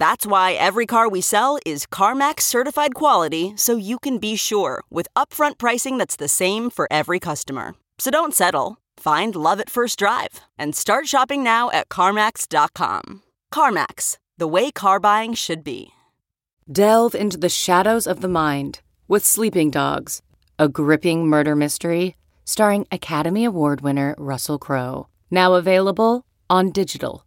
That's why every car we sell is CarMax certified quality so you can be sure with upfront pricing that's the same for every customer. So don't settle. Find love at first drive and start shopping now at CarMax.com. CarMax, the way car buying should be. Delve into the shadows of the mind with Sleeping Dogs, a gripping murder mystery starring Academy Award winner Russell Crowe. Now available on digital.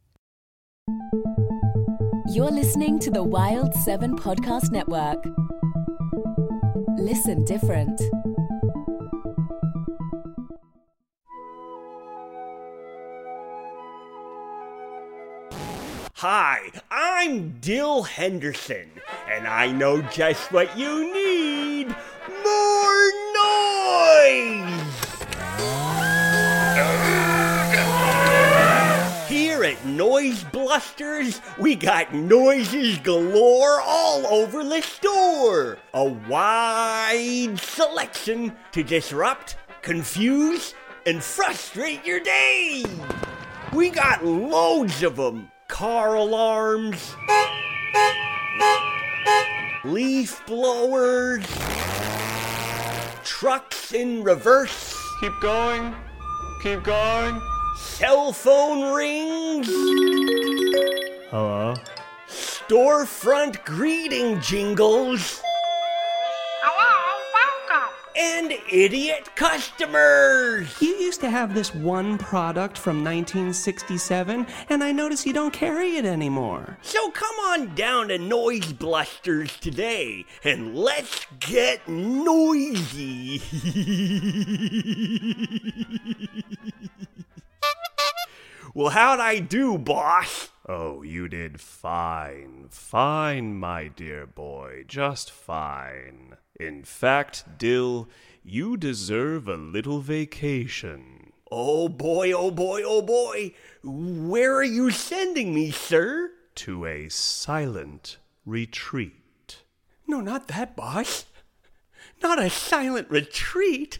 You're listening to the Wild 7 Podcast Network. Listen different. Hi, I'm Dill Henderson, and I know just what you need more noise! Noise Blusters, we got noises galore all over the store. A wide selection to disrupt, confuse, and frustrate your day. We got loads of them. Car alarms, leaf blowers, trucks in reverse, Keep going. Keep going. Cell phone rings, Hello? storefront greeting jingles, Hello, welcome. and idiot customers. You used to have this one product from 1967, and I notice you don't carry it anymore. So come on down to Noise Blusters today and let's get noisy. well, how'd I do, boss? Oh, you did fine. Fine, my dear boy. Just fine. In fact, Dill, you deserve a little vacation. Oh boy, oh boy, oh boy. Where are you sending me, sir? To a silent retreat. No, not that, boss. Not a silent retreat.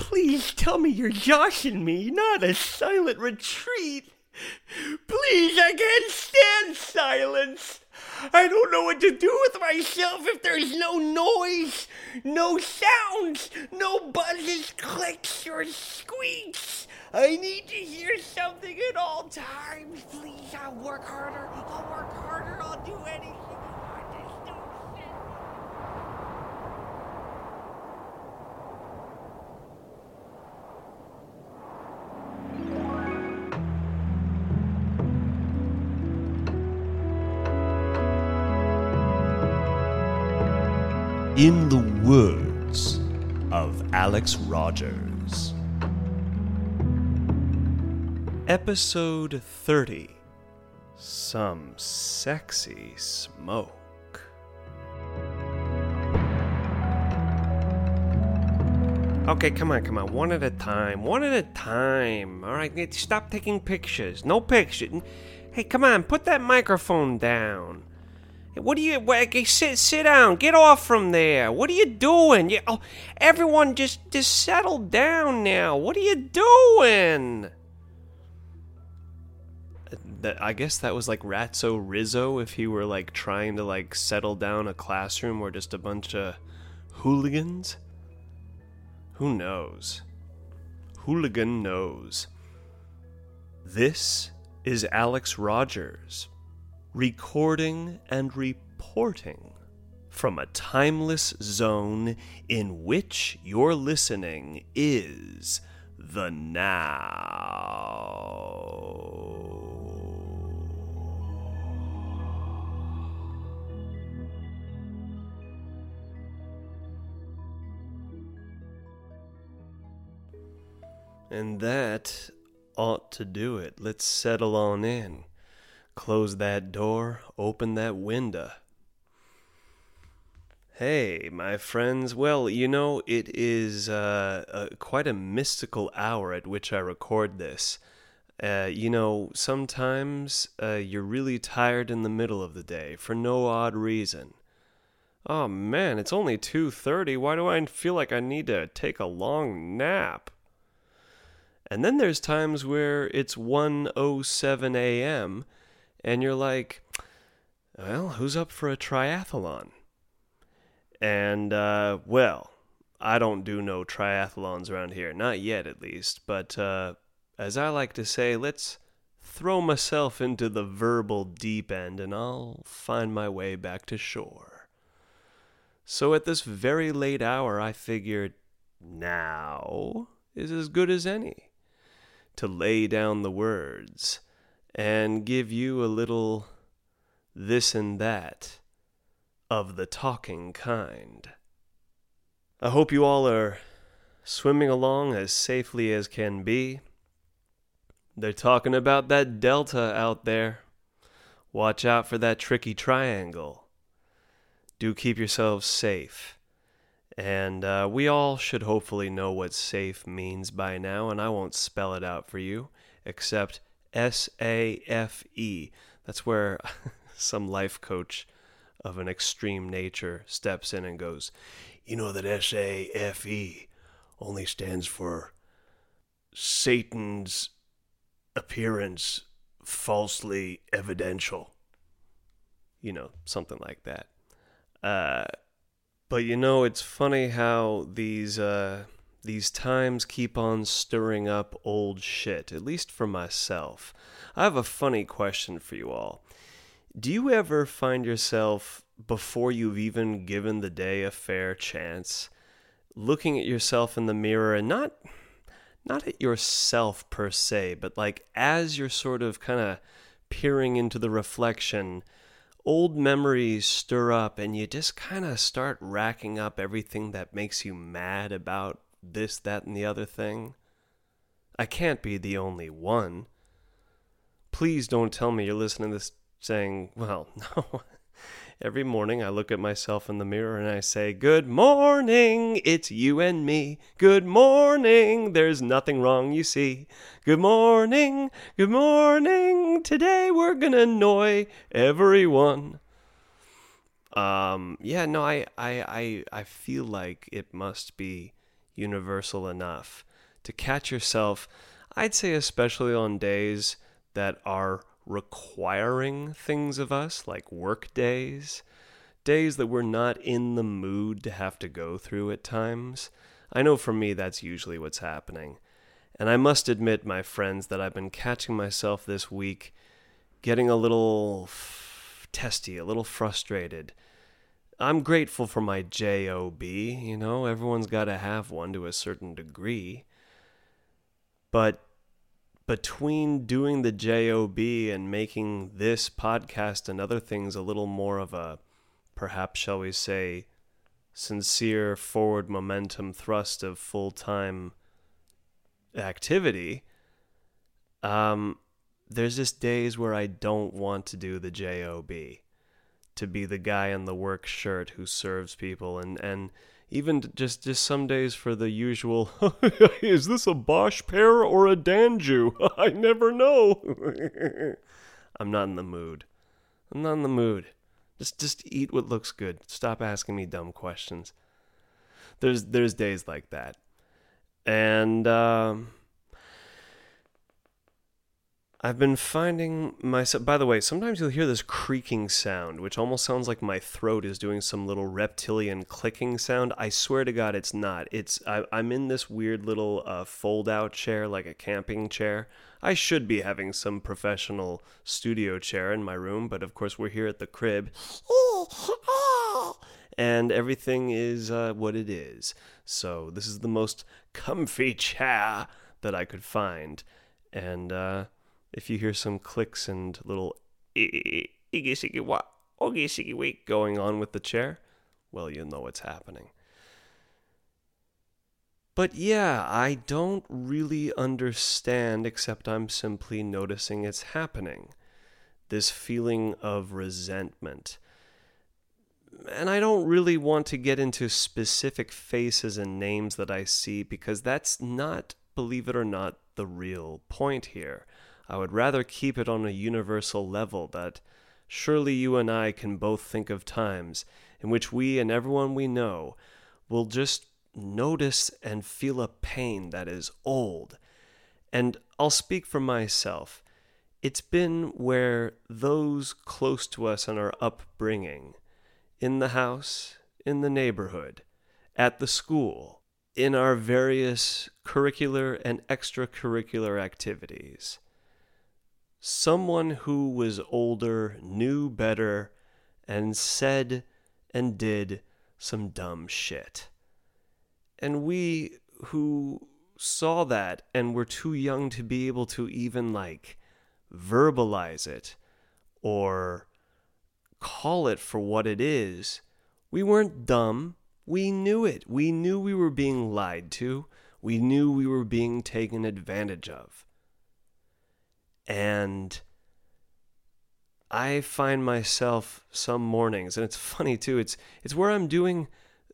Please tell me you're joshing me, not a silent retreat. Please, I can't stand silence. I don't know what to do with myself if there's no noise, no sounds, no buzzes, clicks, or squeaks. I need to hear something at all times. Please, I'll work harder. I'll work harder. I'll do anything. In the words of Alex Rogers. Episode 30 Some Sexy Smoke. Okay, come on, come on. One at a time. One at a time. All right, stop taking pictures. No pictures. Hey, come on, put that microphone down. What are you? sit, sit down. Get off from there. What are you doing? You, oh, everyone, just, just settle down now. What are you doing? I guess that was like Ratso Rizzo if he were like trying to like settle down a classroom where just a bunch of hooligans. Who knows? Hooligan knows. This is Alex Rogers, recording and reporting from a timeless zone in which your listening is the now. And that ought to do it. Let's settle on in. Close that door, open that window. Hey, my friends. Well, you know, it is uh, uh, quite a mystical hour at which I record this. Uh, you know, sometimes uh, you're really tired in the middle of the day for no odd reason. Oh man, it's only 2:30. Why do I feel like I need to take a long nap? And then there's times where it's 1:07 a.m. and you're like, well, who's up for a triathlon? And, uh, well, I don't do no triathlons around here. Not yet, at least. But, uh, as I like to say, let's throw myself into the verbal deep end and I'll find my way back to shore. So at this very late hour, I figured now is as good as any to lay down the words and give you a little this and that of the talking kind. I hope you all are swimming along as safely as can be. They're talking about that delta out there. Watch out for that tricky triangle. Do keep yourselves safe. And uh, we all should hopefully know what safe means by now, and I won't spell it out for you, except S A F E. That's where some life coach of an extreme nature steps in and goes, You know that S A F E only stands for Satan's appearance falsely evidential. You know, something like that. Uh, but you know, it's funny how these uh, these times keep on stirring up old shit. At least for myself. I have a funny question for you all. Do you ever find yourself before you've even given the day a fair chance, looking at yourself in the mirror and not not at yourself per se, but like as you're sort of kind of peering into the reflection, old memories stir up and you just kind of start racking up everything that makes you mad about this, that, and the other thing. I can't be the only one. Please don't tell me you're listening to this saying, well, no. Every morning I look at myself in the mirror and I say, Good morning, it's you and me. Good morning, there's nothing wrong, you see. Good morning, good morning, today we're gonna annoy everyone. Um, yeah, no, I, I, I, I feel like it must be universal enough to catch yourself, I'd say, especially on days that are requiring things of us, like work days, days that we're not in the mood to have to go through at times. I know for me that's usually what's happening. And I must admit, my friends, that I've been catching myself this week getting a little testy, a little frustrated. I'm grateful for my JOB, you know, everyone's got to have one to a certain degree. But between doing the JOB and making this podcast and other things a little more of a, perhaps, shall we say, sincere forward momentum thrust of full time activity, um, there's just days where I don't want to do the JOB, to be the guy in the work shirt who serves people. And, and even just just some days for the usual is this a Bosc pear or a d'Anjou? I never know. I'm not in the mood. I'm not in the mood. Just just eat what looks good. Stop asking me dumb questions. There's there's days like that. And um I've been finding myself. By the way, sometimes you'll hear this creaking sound, which almost sounds like my throat is doing some little reptilian clicking sound. I swear to God, it's not. It's I, I'm in this weird little uh, fold-out chair, like a camping chair. I should be having some professional studio chair in my room, but of course we're here at the crib, and everything is uh, what it is. So this is the most comfy chair that I could find, and. Uh, if you hear some clicks and little going on with the chair, well, you know what's happening. But yeah, I don't really understand, except I'm simply noticing it's happening. This feeling of resentment. And I don't really want to get into specific faces and names that I see because that's not, believe it or not, the real point here. I would rather keep it on a universal level that surely you and I can both think of times in which we and everyone we know will just notice and feel a pain that is old. And I'll speak for myself. It's been where those close to us in our upbringing, in the house, in the neighborhood, at the school, in our various curricular and extracurricular activities, someone who was older knew better and said and did some dumb shit. And we who saw that and were too young to be able to even like verbalize it or call it for what it is, we weren't dumb. We knew it. We knew we were being lied to. We knew we were being taken advantage of. And I find myself some mornings, and it's funny too, it's it's where I'm doing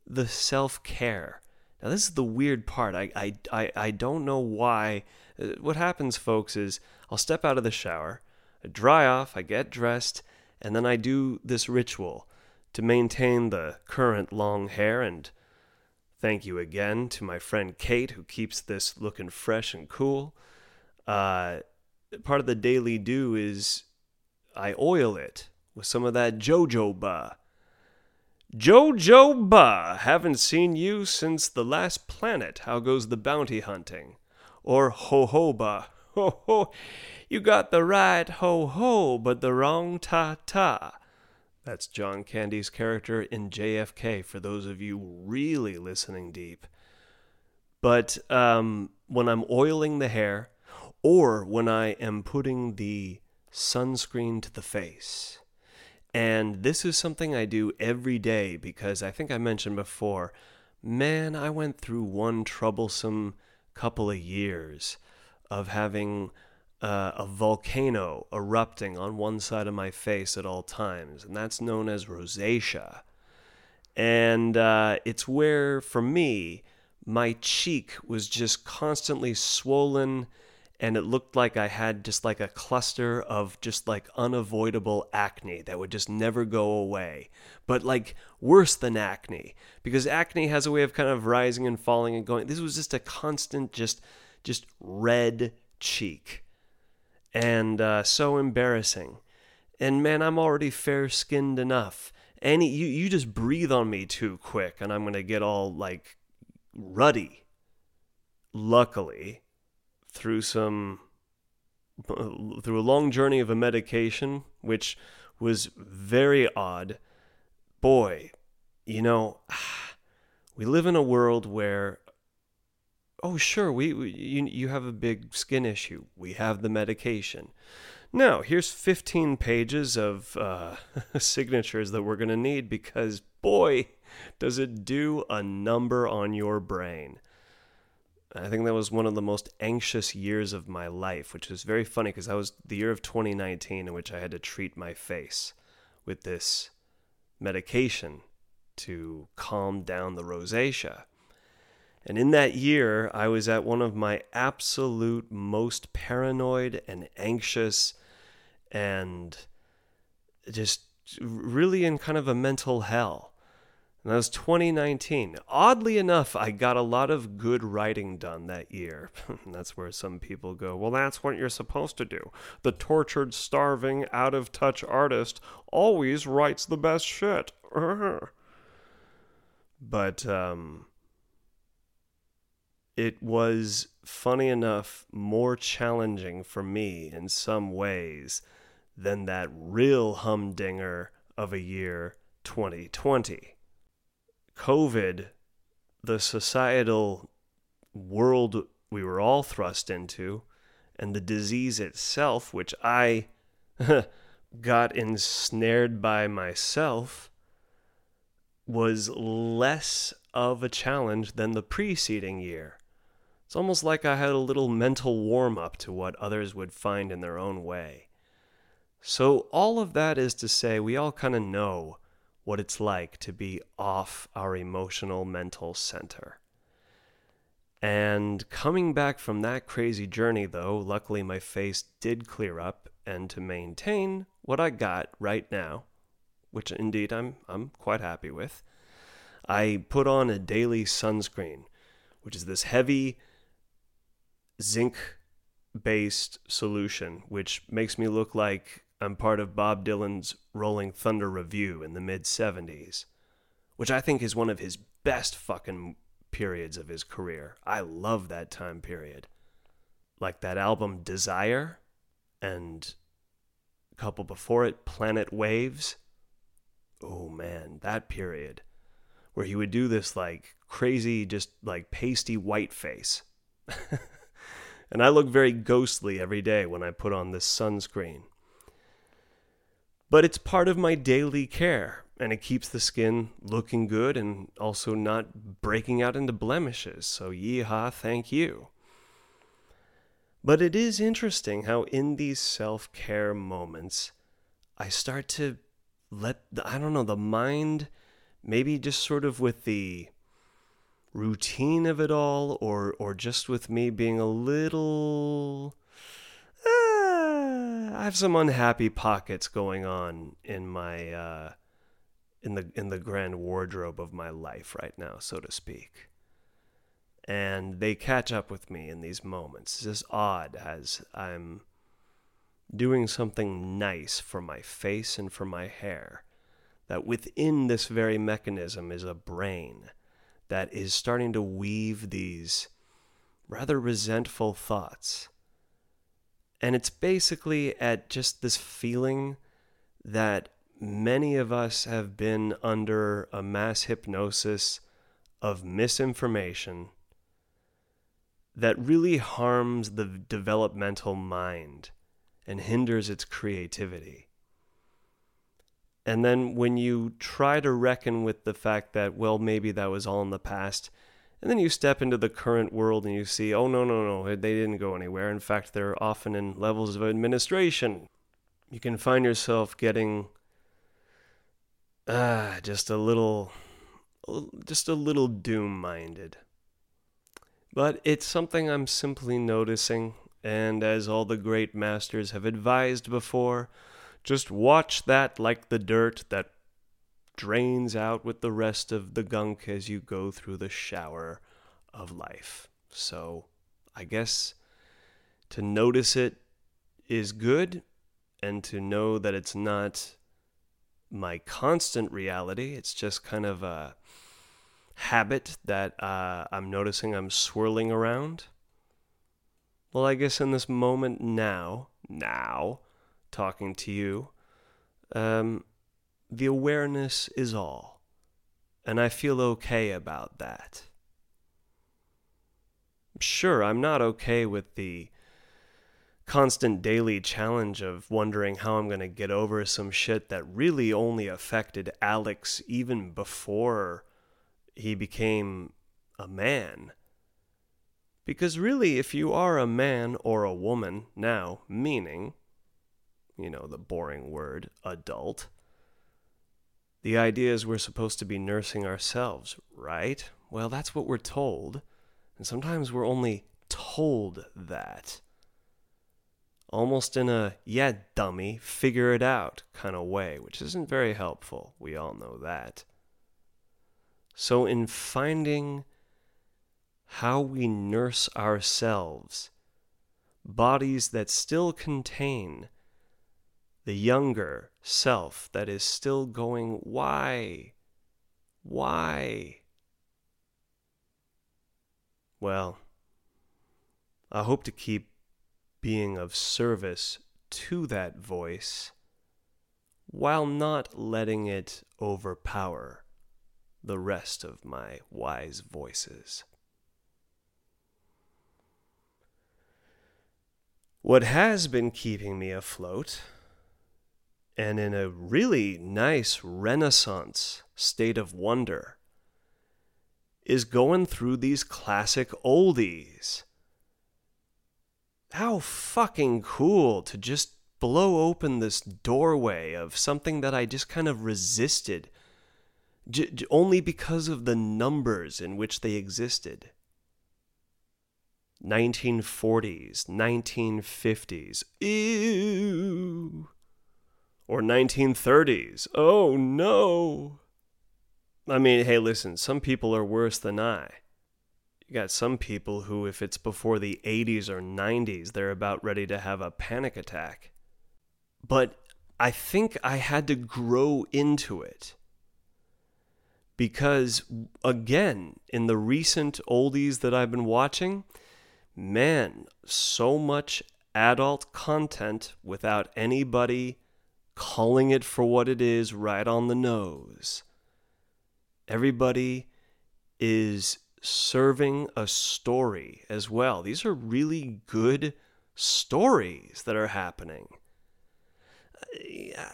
the self-care. Now this is the weird part. I I I, I don't know why. Uh, what happens, folks, is I'll step out of the shower, I dry off, I get dressed, and then I do this ritual to maintain the current long hair and thank you again to my friend Kate who keeps this looking fresh and cool. Uh, part of the daily do is I oil it with some of that jojoba. Jojoba, haven't seen you since the last planet. How goes the bounty hunting? Or ho-hoba. Ho ho, you got the right ho ho, but the wrong ta ta. That's John Candy's character in JFK, for those of you really listening deep. But um, when I'm oiling the hair, or when I am putting the sunscreen to the face. And this is something I do every day because I think I mentioned before, man, I went through one troublesome couple of years of having uh, a volcano erupting on one side of my face at all times, and that's known as rosacea. And uh, it's where, for me, my cheek was just constantly swollen and it looked like I had just like a cluster of just like unavoidable acne that would just never go away. But like worse than acne, because acne has a way of kind of rising and falling and going. This was just a constant, just just red cheek, and uh, so embarrassing. And man, I'm already fair skinned enough. Any you you just breathe on me too quick, and I'm gonna get all like ruddy. Luckily, through some through a long journey of a medication which was very odd. Boy you know we live in a world where oh sure we, we you, you have a big skin issue. We have the medication. Now here's 15 pages of uh, signatures that we're going to need because boy does it do a number on your brain I think that was one of the most anxious years of my life, which is very funny because that was the year of 2019 in which I had to treat my face with this medication to calm down the rosacea. And in that year, I was at one of my absolute most paranoid and anxious and just really in kind of a mental hell. And that was 2019. Oddly enough, I got a lot of good writing done that year. that's where some people go, well, that's what you're supposed to do. The tortured, starving, out of touch artist always writes the best shit. but, um, it was funny enough more challenging for me in some ways than that real humdinger of a year 2020. COVID, the societal world we were all thrust into, and the disease itself, which I got ensnared by myself, was less of a challenge than the preceding year. It's almost like I had a little mental warm up to what others would find in their own way. So, all of that is to say, we all kind of know what it's like to be off our emotional mental center. And coming back from that crazy journey, though, luckily my face did clear up, and to maintain what I got right now, which indeed I'm, I'm quite happy with, I put on a daily sunscreen, which is this heavy zinc based solution, which makes me look like I'm part of Bob Dylan's Rolling Thunder Revue in the mid 70s, which I think is one of his best fucking periods of his career. I love that time period. Like that album Desire and a couple before it, Planet Waves. Oh man, that period where he would do this like crazy, just like pasty white face. and I look very ghostly every day when I put on this sunscreen but it's part of my daily care and it keeps the skin looking good and also not breaking out into blemishes. So, yeehaw, thank you. But it is interesting how, in these self care moments, I start to let, the, I don't know, the mind, maybe just sort of with the routine of it all, or, or just with me being a little I have some unhappy pockets going on in my uh, in the in the grand wardrobe of my life right now, so to speak. And they catch up with me in these moments. It's just odd as I'm doing something nice for my face and for my hair. That within this very mechanism is a brain that is starting to weave these rather resentful thoughts and it's basically at just this feeling that many of us have been under a mass hypnosis of misinformation that really harms the developmental mind and hinders its creativity. And then when you try to reckon with the fact that, well, maybe that was all in the past, and then you step into the current world and you see, oh, no, no, no, they didn't go anywhere. In fact, they're often in levels of administration. You can find yourself getting ah, just a little, just a little doom minded. But it's something I'm simply noticing, and as all the great masters have advised before, just watch that like the dirt that drains out with the rest of the gunk as you go through the shower of life. So, I guess to notice it is good, and to know that it's not my constant reality, it's just kind of a habit that uh, I'm noticing I'm swirling around. Well, I guess in this moment now, now, talking to you, um, the awareness is all. And I feel okay about that. Sure, I'm not okay with the constant daily challenge of wondering how I'm going to get over some shit that really only affected Alex even before he became a man. Because really, if you are a man or a woman now, meaning, you know, the boring word, adult, the idea is we're supposed to be nursing ourselves, right? Well, that's what we're told. And sometimes we're only told that. Almost in a, yeah, dummy, figure it out kind of way, which isn't very helpful. We all know that. So, in finding how we nurse ourselves, bodies that still contain the younger self that is still going, Why? Why? Well, I hope to keep being of service to that voice while not letting it overpower the rest of my wise voices. What has been keeping me afloat, and in a really nice renaissance state of wonder, is going through these classic oldies. How fucking cool to just blow open this doorway of something that I just kind of resisted j- j- only because of the numbers in which they existed. 1940s, 1950s, ew. Or 1930s, oh no. I mean, hey, listen, some people are worse than I. You got some people who, if it's before the 80s or 90s, they're about ready to have a panic attack. But I think I had to grow into it. Because, again, in the recent oldies that I've been watching, man, so much adult content without anybody calling it for what it is right on the nose. Everybody is serving a story as well. These are really good stories that are happening.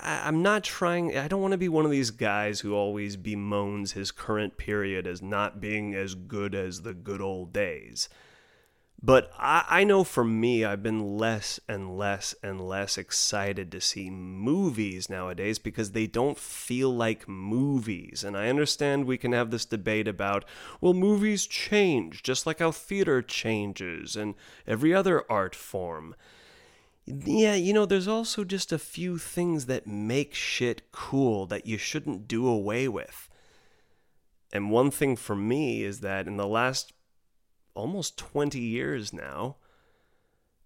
I, am not trying, I don't want to be one of these guys who always bemoans his current period as not being as good as the good old days. But I, I know for me, I've been less and less and less excited to see movies nowadays because they don't feel like movies. And I understand we can have this debate about, well, movies change just like how theater changes and every other art form. Yeah, you know, there's also just a few things that make shit cool that you shouldn't do away with. And one thing for me is that in the last almost 20 years now,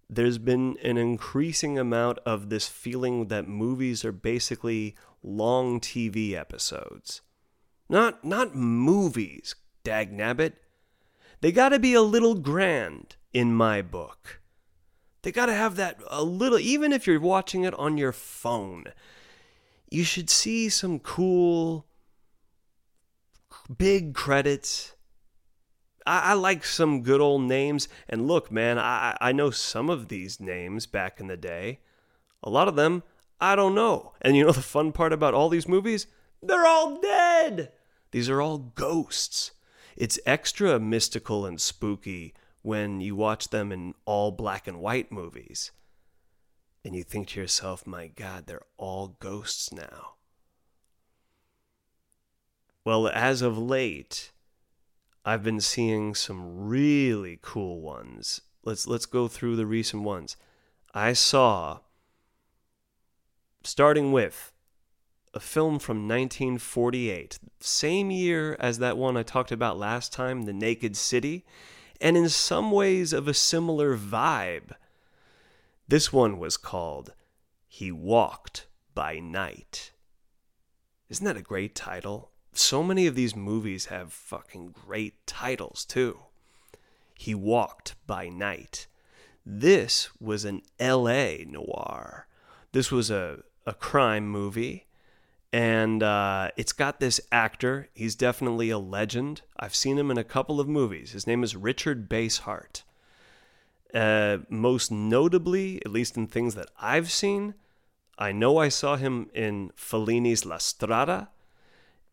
there's been an increasing amount of this feeling that movies are basically long TV episodes. Not not movies, dagnabbit. They got to be a little grand in my book. They got to have that a little even if you're watching it on your phone. You should see some cool big credits I, I like some good old names. And look, man, I, I know some of these names back in the day. A lot of them I don't know. And you know the fun part about all these movies? They're all dead. These are all ghosts. It's extra mystical and spooky when you watch them in all black and white movies. And you think to yourself, my God, they're all ghosts now. Well, as of late, I've been seeing some really cool ones. Let's let's go through the recent ones. I saw starting with a film from 1948, same year as that one I talked about last time, The Naked City, and in some ways of a similar vibe. This one was called He Walked by Night. Isn't that a great title? So many of these movies have fucking great titles too. He Walked by Night. This was an LA noir. This was a, a crime movie. And uh, it's got this actor. He's definitely a legend. I've seen him in a couple of movies. His name is Richard Basehart. Uh, most notably, at least in things that I've seen, I know I saw him in Fellini's La Strada,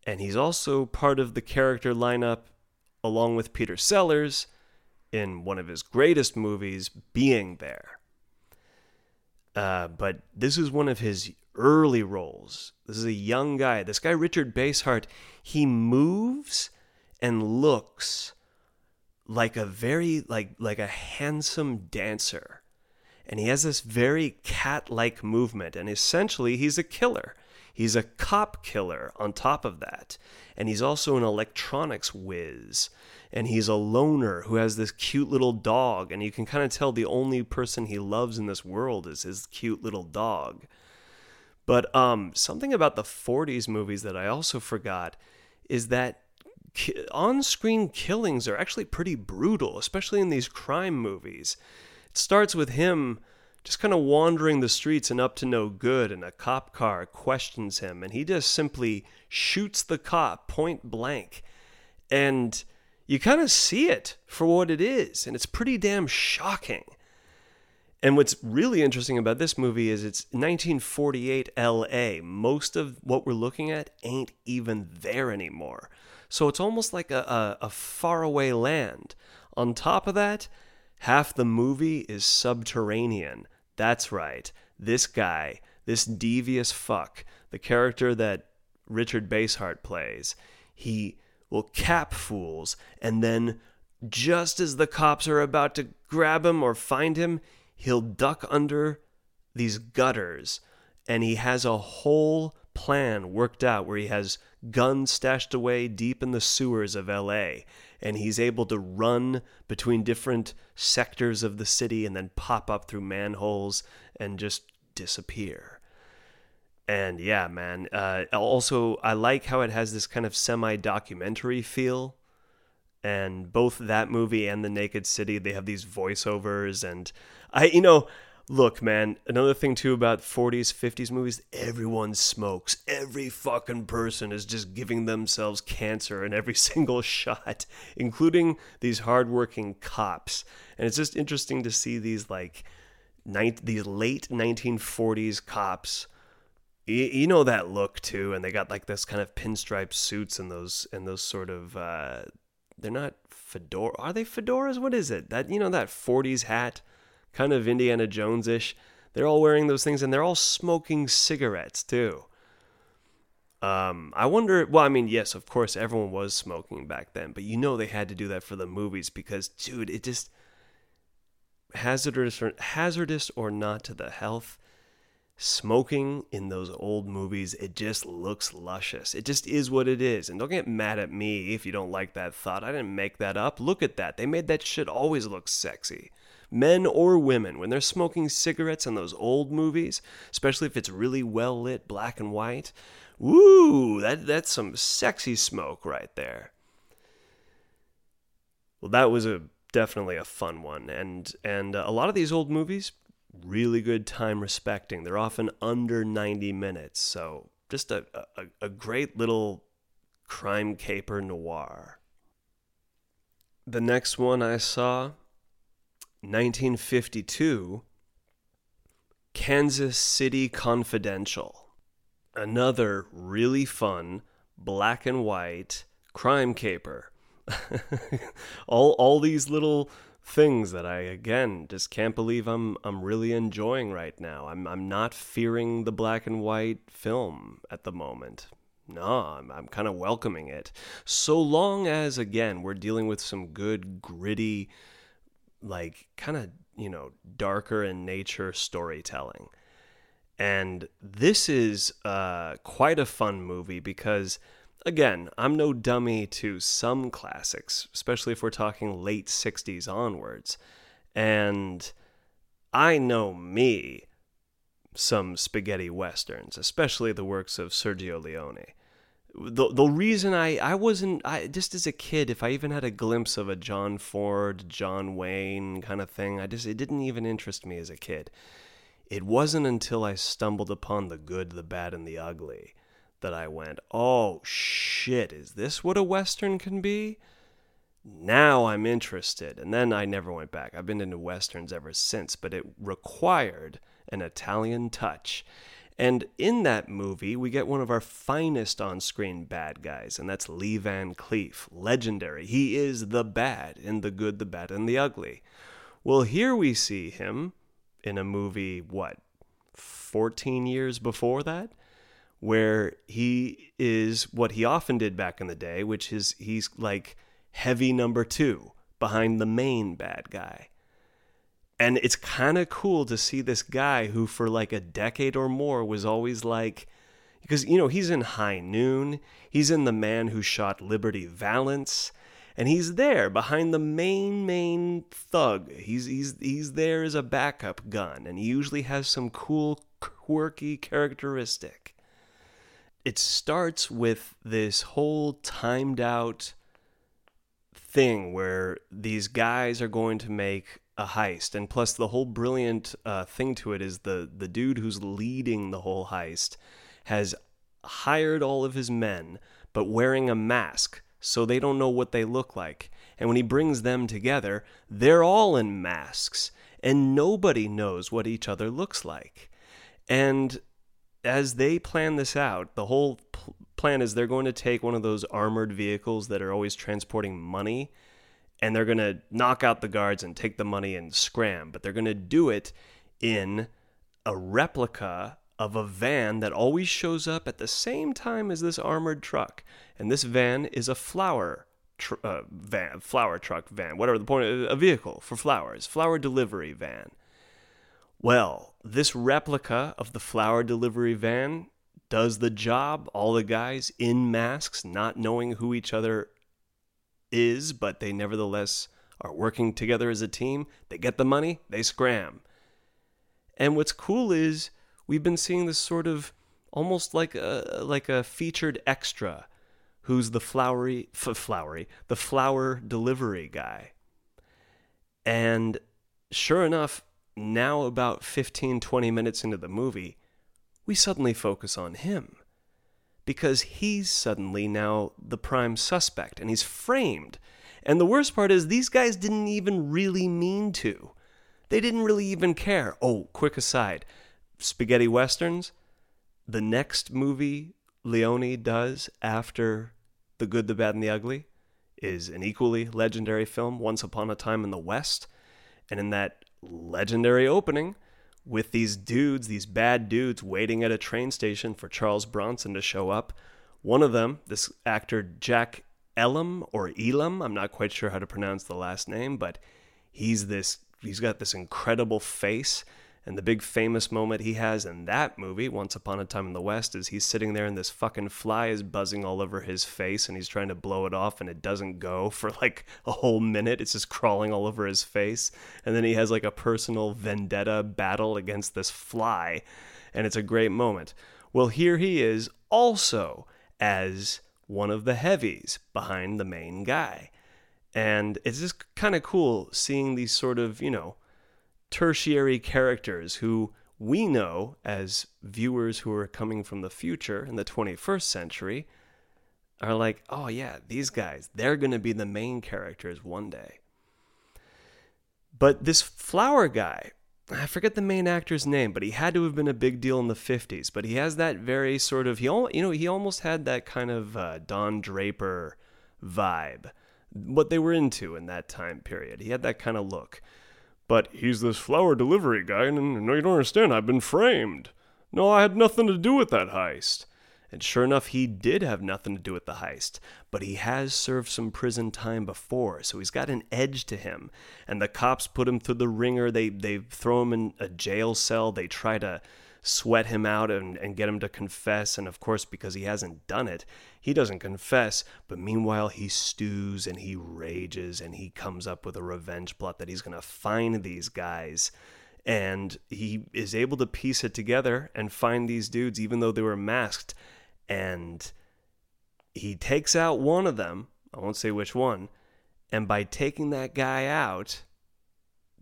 and he's also part of the character lineup along with Peter Sellers in one of his greatest movies, Being There. Uh, but this is one of his early roles. This is a young guy. This guy, Richard Basehart, he moves and looks like a very like like a handsome dancer and he has this very cat-like movement and essentially he's a killer He's a cop killer on top of that. And he's also an electronics whiz. And he's a loner who has this cute little dog. And you can kind of tell the only person he loves in this world is his cute little dog. But um, something about the 40s movies that I also forgot is that on screen killings are actually pretty brutal, especially in these crime movies. It starts with him just kind of wandering the streets and up to no good, and a cop car questions him, and he just simply shoots the cop point blank. And you kind of see it for what it is, and it's pretty damn shocking. And what's really interesting about this movie is it's 1948 LA. Most of what we're looking at ain't even there anymore. So it's almost like a, a, a faraway land. On top of that, half the movie is subterranean. That's right. This guy, this devious fuck, the character that Richard Basehart plays, he will cap fools and then just as the cops are about to grab him or find him, he'll duck under these gutters and he has a whole plan worked out where he has guns stashed away deep in the sewers of LA and he's able to run between different sectors of the city and then pop up through manholes and just disappear. And yeah, man. Uh, also, I like how it has this kind of semi documentary feel. And both that movie and The Naked City, they have these voiceovers. And I, you know, Look, man, another thing too about 40s, 50s movies, everyone smokes. Every fucking person is just giving themselves cancer in every single shot, including these hardworking cops. And it's just interesting to see these like ni- these late 1940s cops you, know that look too and they got like this kind of pinstripe suits and those and those sort of uh they're not fedora are they fedoras what is it that you know that 40s hat kind of Indiana Jones ish. They're all wearing those things and they're all smoking cigarettes too. Um, I wonder. Well, I mean, yes, of course, everyone was smoking back then, but you know they had to do that for the movies because, dude, it just hazardous or hazardous or not to the health. Smoking in those old movies, it just looks luscious. It just is what it is. And don't get mad at me if you don't like that thought. I didn't make that up. Look at that. They made that shit always look sexy men or women, when they're smoking cigarettes in those old movies, especially if it's really well lit, black and white, woo, that, that's some sexy smoke right there. Well, that was a definitely a fun one, and and a lot of these old movies, really good time respecting. They're often under ninety minutes, so just a, a, a great little crime caper noir. The next one I saw 1952, Kansas City Confidential. Another really fun black and white crime caper. all all these little things that I again just can't believe I'm I'm really enjoying right now. I'm I'm not fearing the black and white film at the moment. No, I'm, I'm kind of welcoming it. So long as again we're dealing with some good gritty like kind of, you know, darker in nature storytelling. And this is uh, quite a fun movie because, again, I'm no dummy to some classics, especially if we're talking late 60s onwards. And I know me some spaghetti westerns, especially the works of Sergio Leone the the reason I I wasn't I just as a kid if I even had a glimpse of a John Ford, John Wayne kind of thing, I just it didn't even interest me as a kid. It wasn't until I stumbled upon the good, the bad and the ugly that I went, "Oh shit, is this what a western can be?" Now I'm interested. And then I never went back. I've been into westerns ever since, but it required an Italian touch. And in that movie, we get one of our finest on screen bad guys, and that's Lee Van Cleef. Legendary. He is the bad in The Good, the Bad, and the Ugly. Well, here we see him in a movie, what, 14 years before that? Where he is what he often did back in the day, which is he's like heavy number two behind the main bad guy. And it's kind of cool to see this guy who, for like a decade or more, was always like, Because, you know, he's in High Noon, he's in The Man Who Shot Liberty Valance, and he's there behind the main, main thug. He's, he's, he's there as a backup gun, and he usually has some cool, quirky characteristic. It starts with this whole timed out thing where these guys are going to make a heist and plus the whole brilliant uh, thing to it is the the dude who's leading the whole heist has hired all of his men but wearing a mask so they don't know what they look like. And when he brings them together they're all in masks and nobody knows what each other looks like. And as they plan this out the whole pl- plan is they're going to take one of those armored vehicles that are always transporting money and they're going to knock out the guards and take the money and scram, but they're going to do it in a replica of a van that always shows up at the same time as this armored truck. And this van is a flower tr- uh, van, flower truck van, whatever the point, a vehicle for flowers, flower delivery van. Well, this replica of the flower delivery van does the job. All the guys in masks, not knowing who each other is, but they nevertheless are working together as a team. They get the money, they scram. And what's cool is we've been seeing this sort of almost like a like a featured extra who's the flowery f- flowery the flower delivery guy. And sure enough, now about 15 20 minutes into the movie, we suddenly focus on him because he's suddenly now the prime suspect and he's framed. And the worst part is, these guys didn't even really mean to. They didn't really even care. Oh, quick aside spaghetti westerns, the next movie Leone does after The Good, the Bad, and the Ugly is an equally legendary film, Once Upon a Time in the West. And in that legendary opening, with these dudes, these bad dudes, waiting at a train station for Charles Bronson to show up. One of them, this actor Jack Elam or Elam, I'm not quite sure how to pronounce the last name, but he's this he's got this incredible face and the big famous moment he has in that movie, Once Upon a Time in the West, is he's sitting there and this fucking fly is buzzing all over his face and he's trying to blow it off and it doesn't go for like a whole minute. It's just crawling all over his face. And then he has like a personal vendetta battle against this fly. And it's a great moment. Well, here he is also as one of the heavies behind the main guy. And it's just kind of cool seeing these sort of, you know, tertiary characters who we know as viewers who are coming from the future in the 21st century are like, oh yeah, these guys, they're going to be the main characters one day. But this flower guy, I forget the main actor's name, but he had to have been a big deal in the 50s. But he has that very sort of, he, you know, he almost had that kind of uh, Don Draper vibe, what they were into in that time period. He had that kind of look. But he's this flower delivery guy, and no, you don't understand. I've been framed. No, I had nothing to do with that heist. And sure enough, he did have nothing to do with the heist, but he has served some prison time before, so he's got an edge to him. And the cops put him through the ringer. They they throw him in a jail cell. They try to sweat him out and, and get him to confess. And of course, because he hasn't done it, he doesn't confess. But meanwhile, he stews and he rages and he comes up with a revenge plot that he's going to find these guys. And he is able to piece it together and find these dudes, even though they were masked. And he takes out one of them. I won't say which one. And by taking that guy out,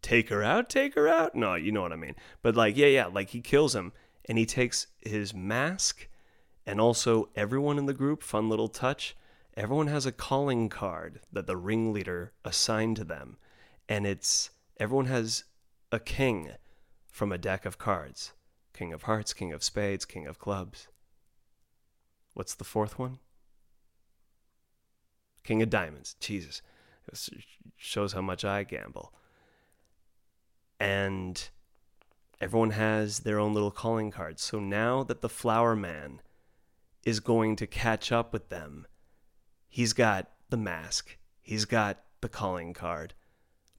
take her out, take her out. No, you know what I mean. But like, yeah, yeah, like he kills him and he takes his mask and also everyone in the group, fun little touch, everyone has a calling card that the ringleader assigned to them. And it's everyone has a king from a deck of cards. King of hearts, king of spades, king of clubs. What's the fourth one? King of diamonds. Jesus. It shows how much I gamble and everyone has their own little calling cards. So now that the flower man is going to catch up with them, he's got the mask, he's got the calling card.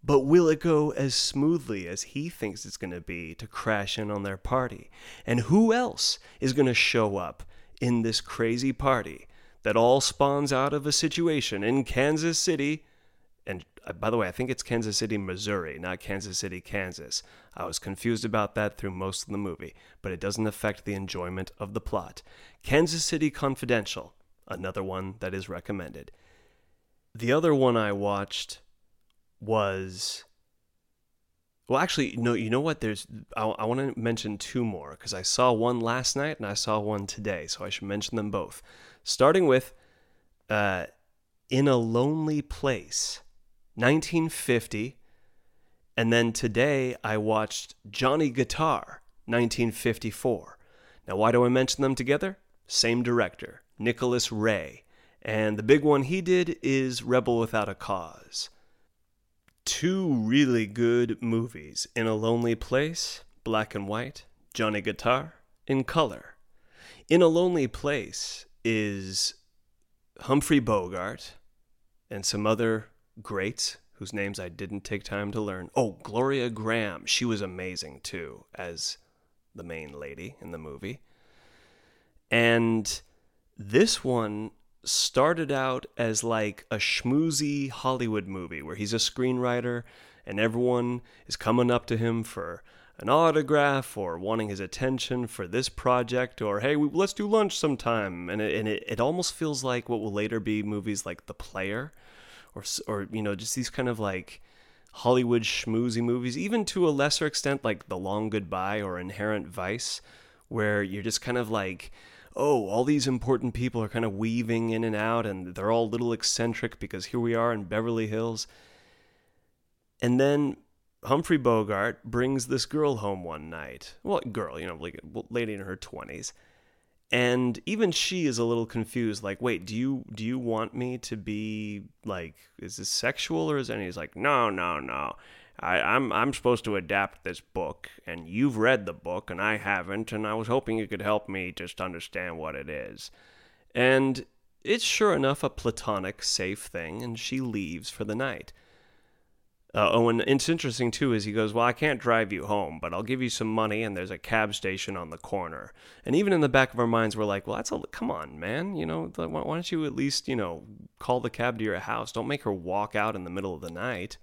But will it go as smoothly as he thinks it's going to be to crash in on their party? And who else is going to show up in this crazy party that all spawns out of a situation in Kansas City. And uh, by the way, I think it's Kansas City, Missouri, not Kansas City, Kansas. I was confused about that through most of the movie, but it doesn't affect the enjoyment of the plot. Kansas City Confidential, another one that is recommended. The other one I watched was well, actually, no. You know what? There's. I, I want to mention two more because I saw one last night and I saw one today, so I should mention them both. Starting with, uh, "In a Lonely Place," 1950, and then today I watched Johnny Guitar, 1954. Now, why do I mention them together? Same director, Nicholas Ray, and the big one he did is Rebel Without a Cause two really good movies In a Lonely Place, black and white, Johnny Guitar, in color. In a Lonely Place is Humphrey Bogart and some other greats whose names I didn't take time to learn. Oh, Gloria Grahame. She was amazing too as the main lady in the movie. And this one started out as like a schmoozy Hollywood movie where he's a screenwriter and everyone is coming up to him for an autograph or wanting his attention for this project or hey let's do lunch sometime and it, and it, it almost feels like what will later be movies like the player or or you know just these kind of like hollywood schmoozy movies even to a lesser extent like the long goodbye or inherent vice where you're just kind of like oh, all these important people are kind of weaving in and out and they're all little eccentric because here we are in Beverly Hills. And then Humphrey Bogart brings this girl home one night. Well, girl, you know, like a lady in her 20s. And even she is a little confused like, "Wait, do you do you want me to be like is this sexual or is any?" he's like, "No, no, no. I, I'm I'm supposed to adapt this book, and you've read the book, and I haven't, and I was hoping you could help me just understand what it is. And it's sure enough a platonic, safe thing, and she leaves for the night. Uh, oh, and it's interesting too is he goes, Well, I can't drive you home, but I'll give you some money, and there's a cab station on the corner. And even in the back of our minds, we're like, Well, that's a come on, man. You know, why don't you at least, you know, call the cab to your house? Don't make her walk out in the middle of the night.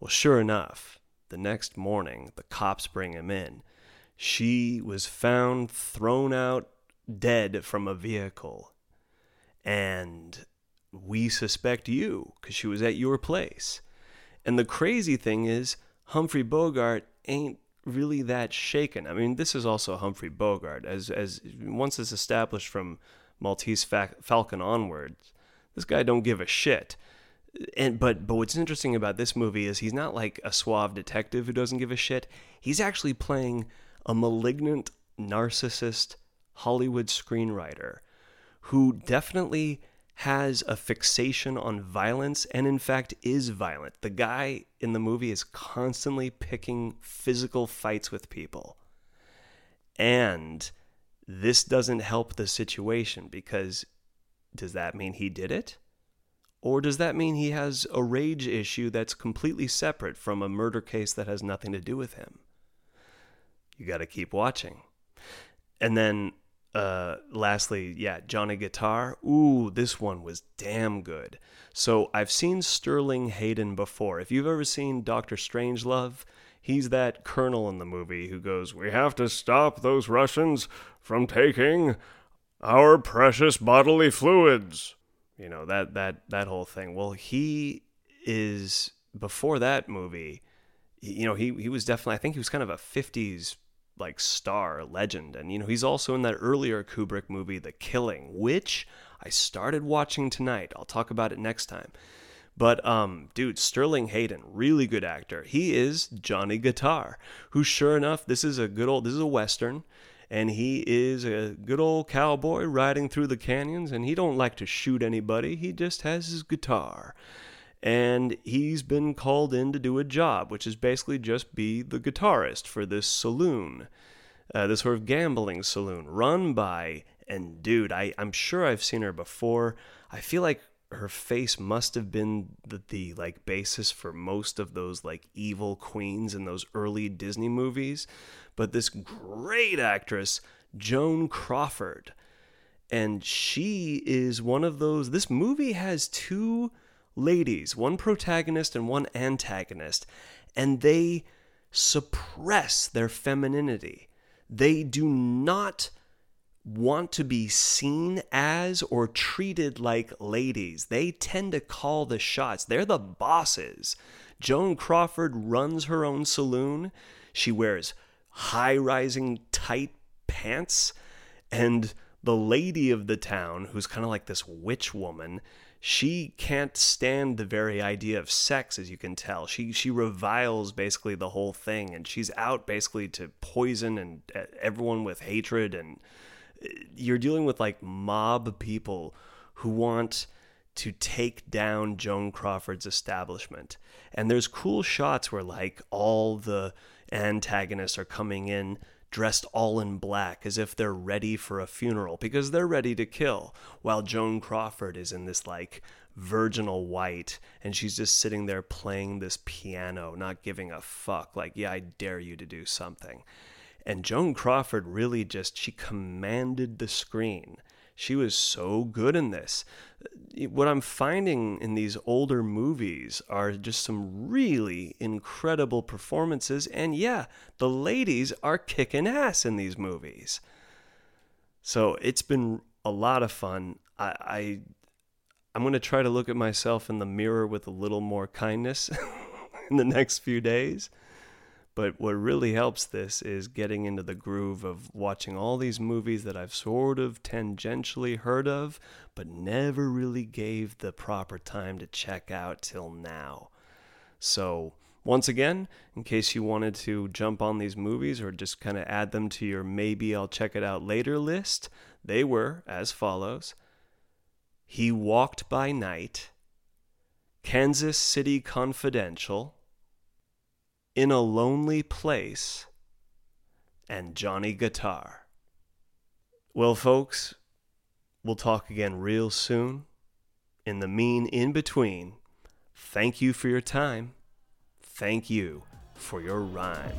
Well, sure enough, the next morning, the cops bring him in. She was found thrown out dead from a vehicle. And we suspect you because she was at your place. And the crazy thing is, Humphrey Bogart ain't really that shaken. I mean, this is also Humphrey Bogart, as as once it's established from Maltese Falcon onwards. This guy don't give a shit and but but what's interesting about this movie is he's not like a suave detective who doesn't give a shit. He's actually playing a malignant narcissist Hollywood screenwriter who definitely has a fixation on violence and in fact is violent. The guy in the movie is constantly picking physical fights with people. And this doesn't help the situation because does that mean he did it? Or does that mean he has a rage issue that's completely separate from a murder case that has nothing to do with him? You got to keep watching. And then, uh, lastly, yeah, Johnny Guitar. Ooh, this one was damn good. So I've seen Sterling Hayden before. If you've ever seen Doctor Strangelove, he's that colonel in the movie who goes, We have to stop those Russians from taking our precious bodily fluids you know that that that whole thing well he is before that movie you know he he was definitely i think he was kind of a 50s like star legend. And you know he's also in that earlier kubrick movie the killing which i started watching tonight. I'll talk about it next time. But um dude sterling hayden really good actor. He is johnny guitar who sure enough this is a good old this is a western and he is a good old cowboy riding through the canyons and he don't like to shoot anybody. He just has his guitar and he's been called in to do a job which is basically just be the guitarist for this saloon uh, this sort of gambling saloon run by and dude I, i'm sure i've seen her before i feel like her face must have been the, the like basis for most of those like evil queens in those early disney movies but this great actress, Joan Crawford. and she is one of those. This movie has two ladies, one protagonist and one antagonist, and they suppress their femininity. They do not want to be seen as or treated like ladies. They tend to call the shots. They're the bosses. Joan Crawford runs her own saloon. She wears high rising tight pants. And the lady of the town, who's kind of like this witch woman, she can't stand the very idea of sex, as you can tell. She she reviles basically the whole thing, and she's out basically to poison and uh, everyone with hatred. And uh, you're dealing with like mob people who want to take down Joan Crawford's establishment. And there's cool shots where like all the antagonists are coming in dressed all in black as if they're ready for a funeral because they're ready to kill, while Joan Crawford is in this like virginal white and she's just sitting there playing this piano, not giving a fuck. Like, yeah, I dare you to do something. And Joan Crawford really just, she commanded the screen. She was so good in this. What I'm finding in these older movies are just some really incredible performances. And yeah, the ladies are kicking ass in these movies. So it's been a lot of fun. I, I I'm going to try to look at myself in the mirror with a little more kindness in the next few days. But what really helps this is getting into the groove of watching all these movies that I've sort of tangentially heard of, but never really gave the proper time to check out till now. So, once again, in case you wanted to jump on these movies or just kind of add them to your maybe I'll check it out later list, they were as follows He Walked by Night, Kansas City Confidential, in a Lonely Place, and Johnny Guitar. Well, folks, we'll talk again real soon. In the mean in between, thank you for your time. Thank you for your rhyme.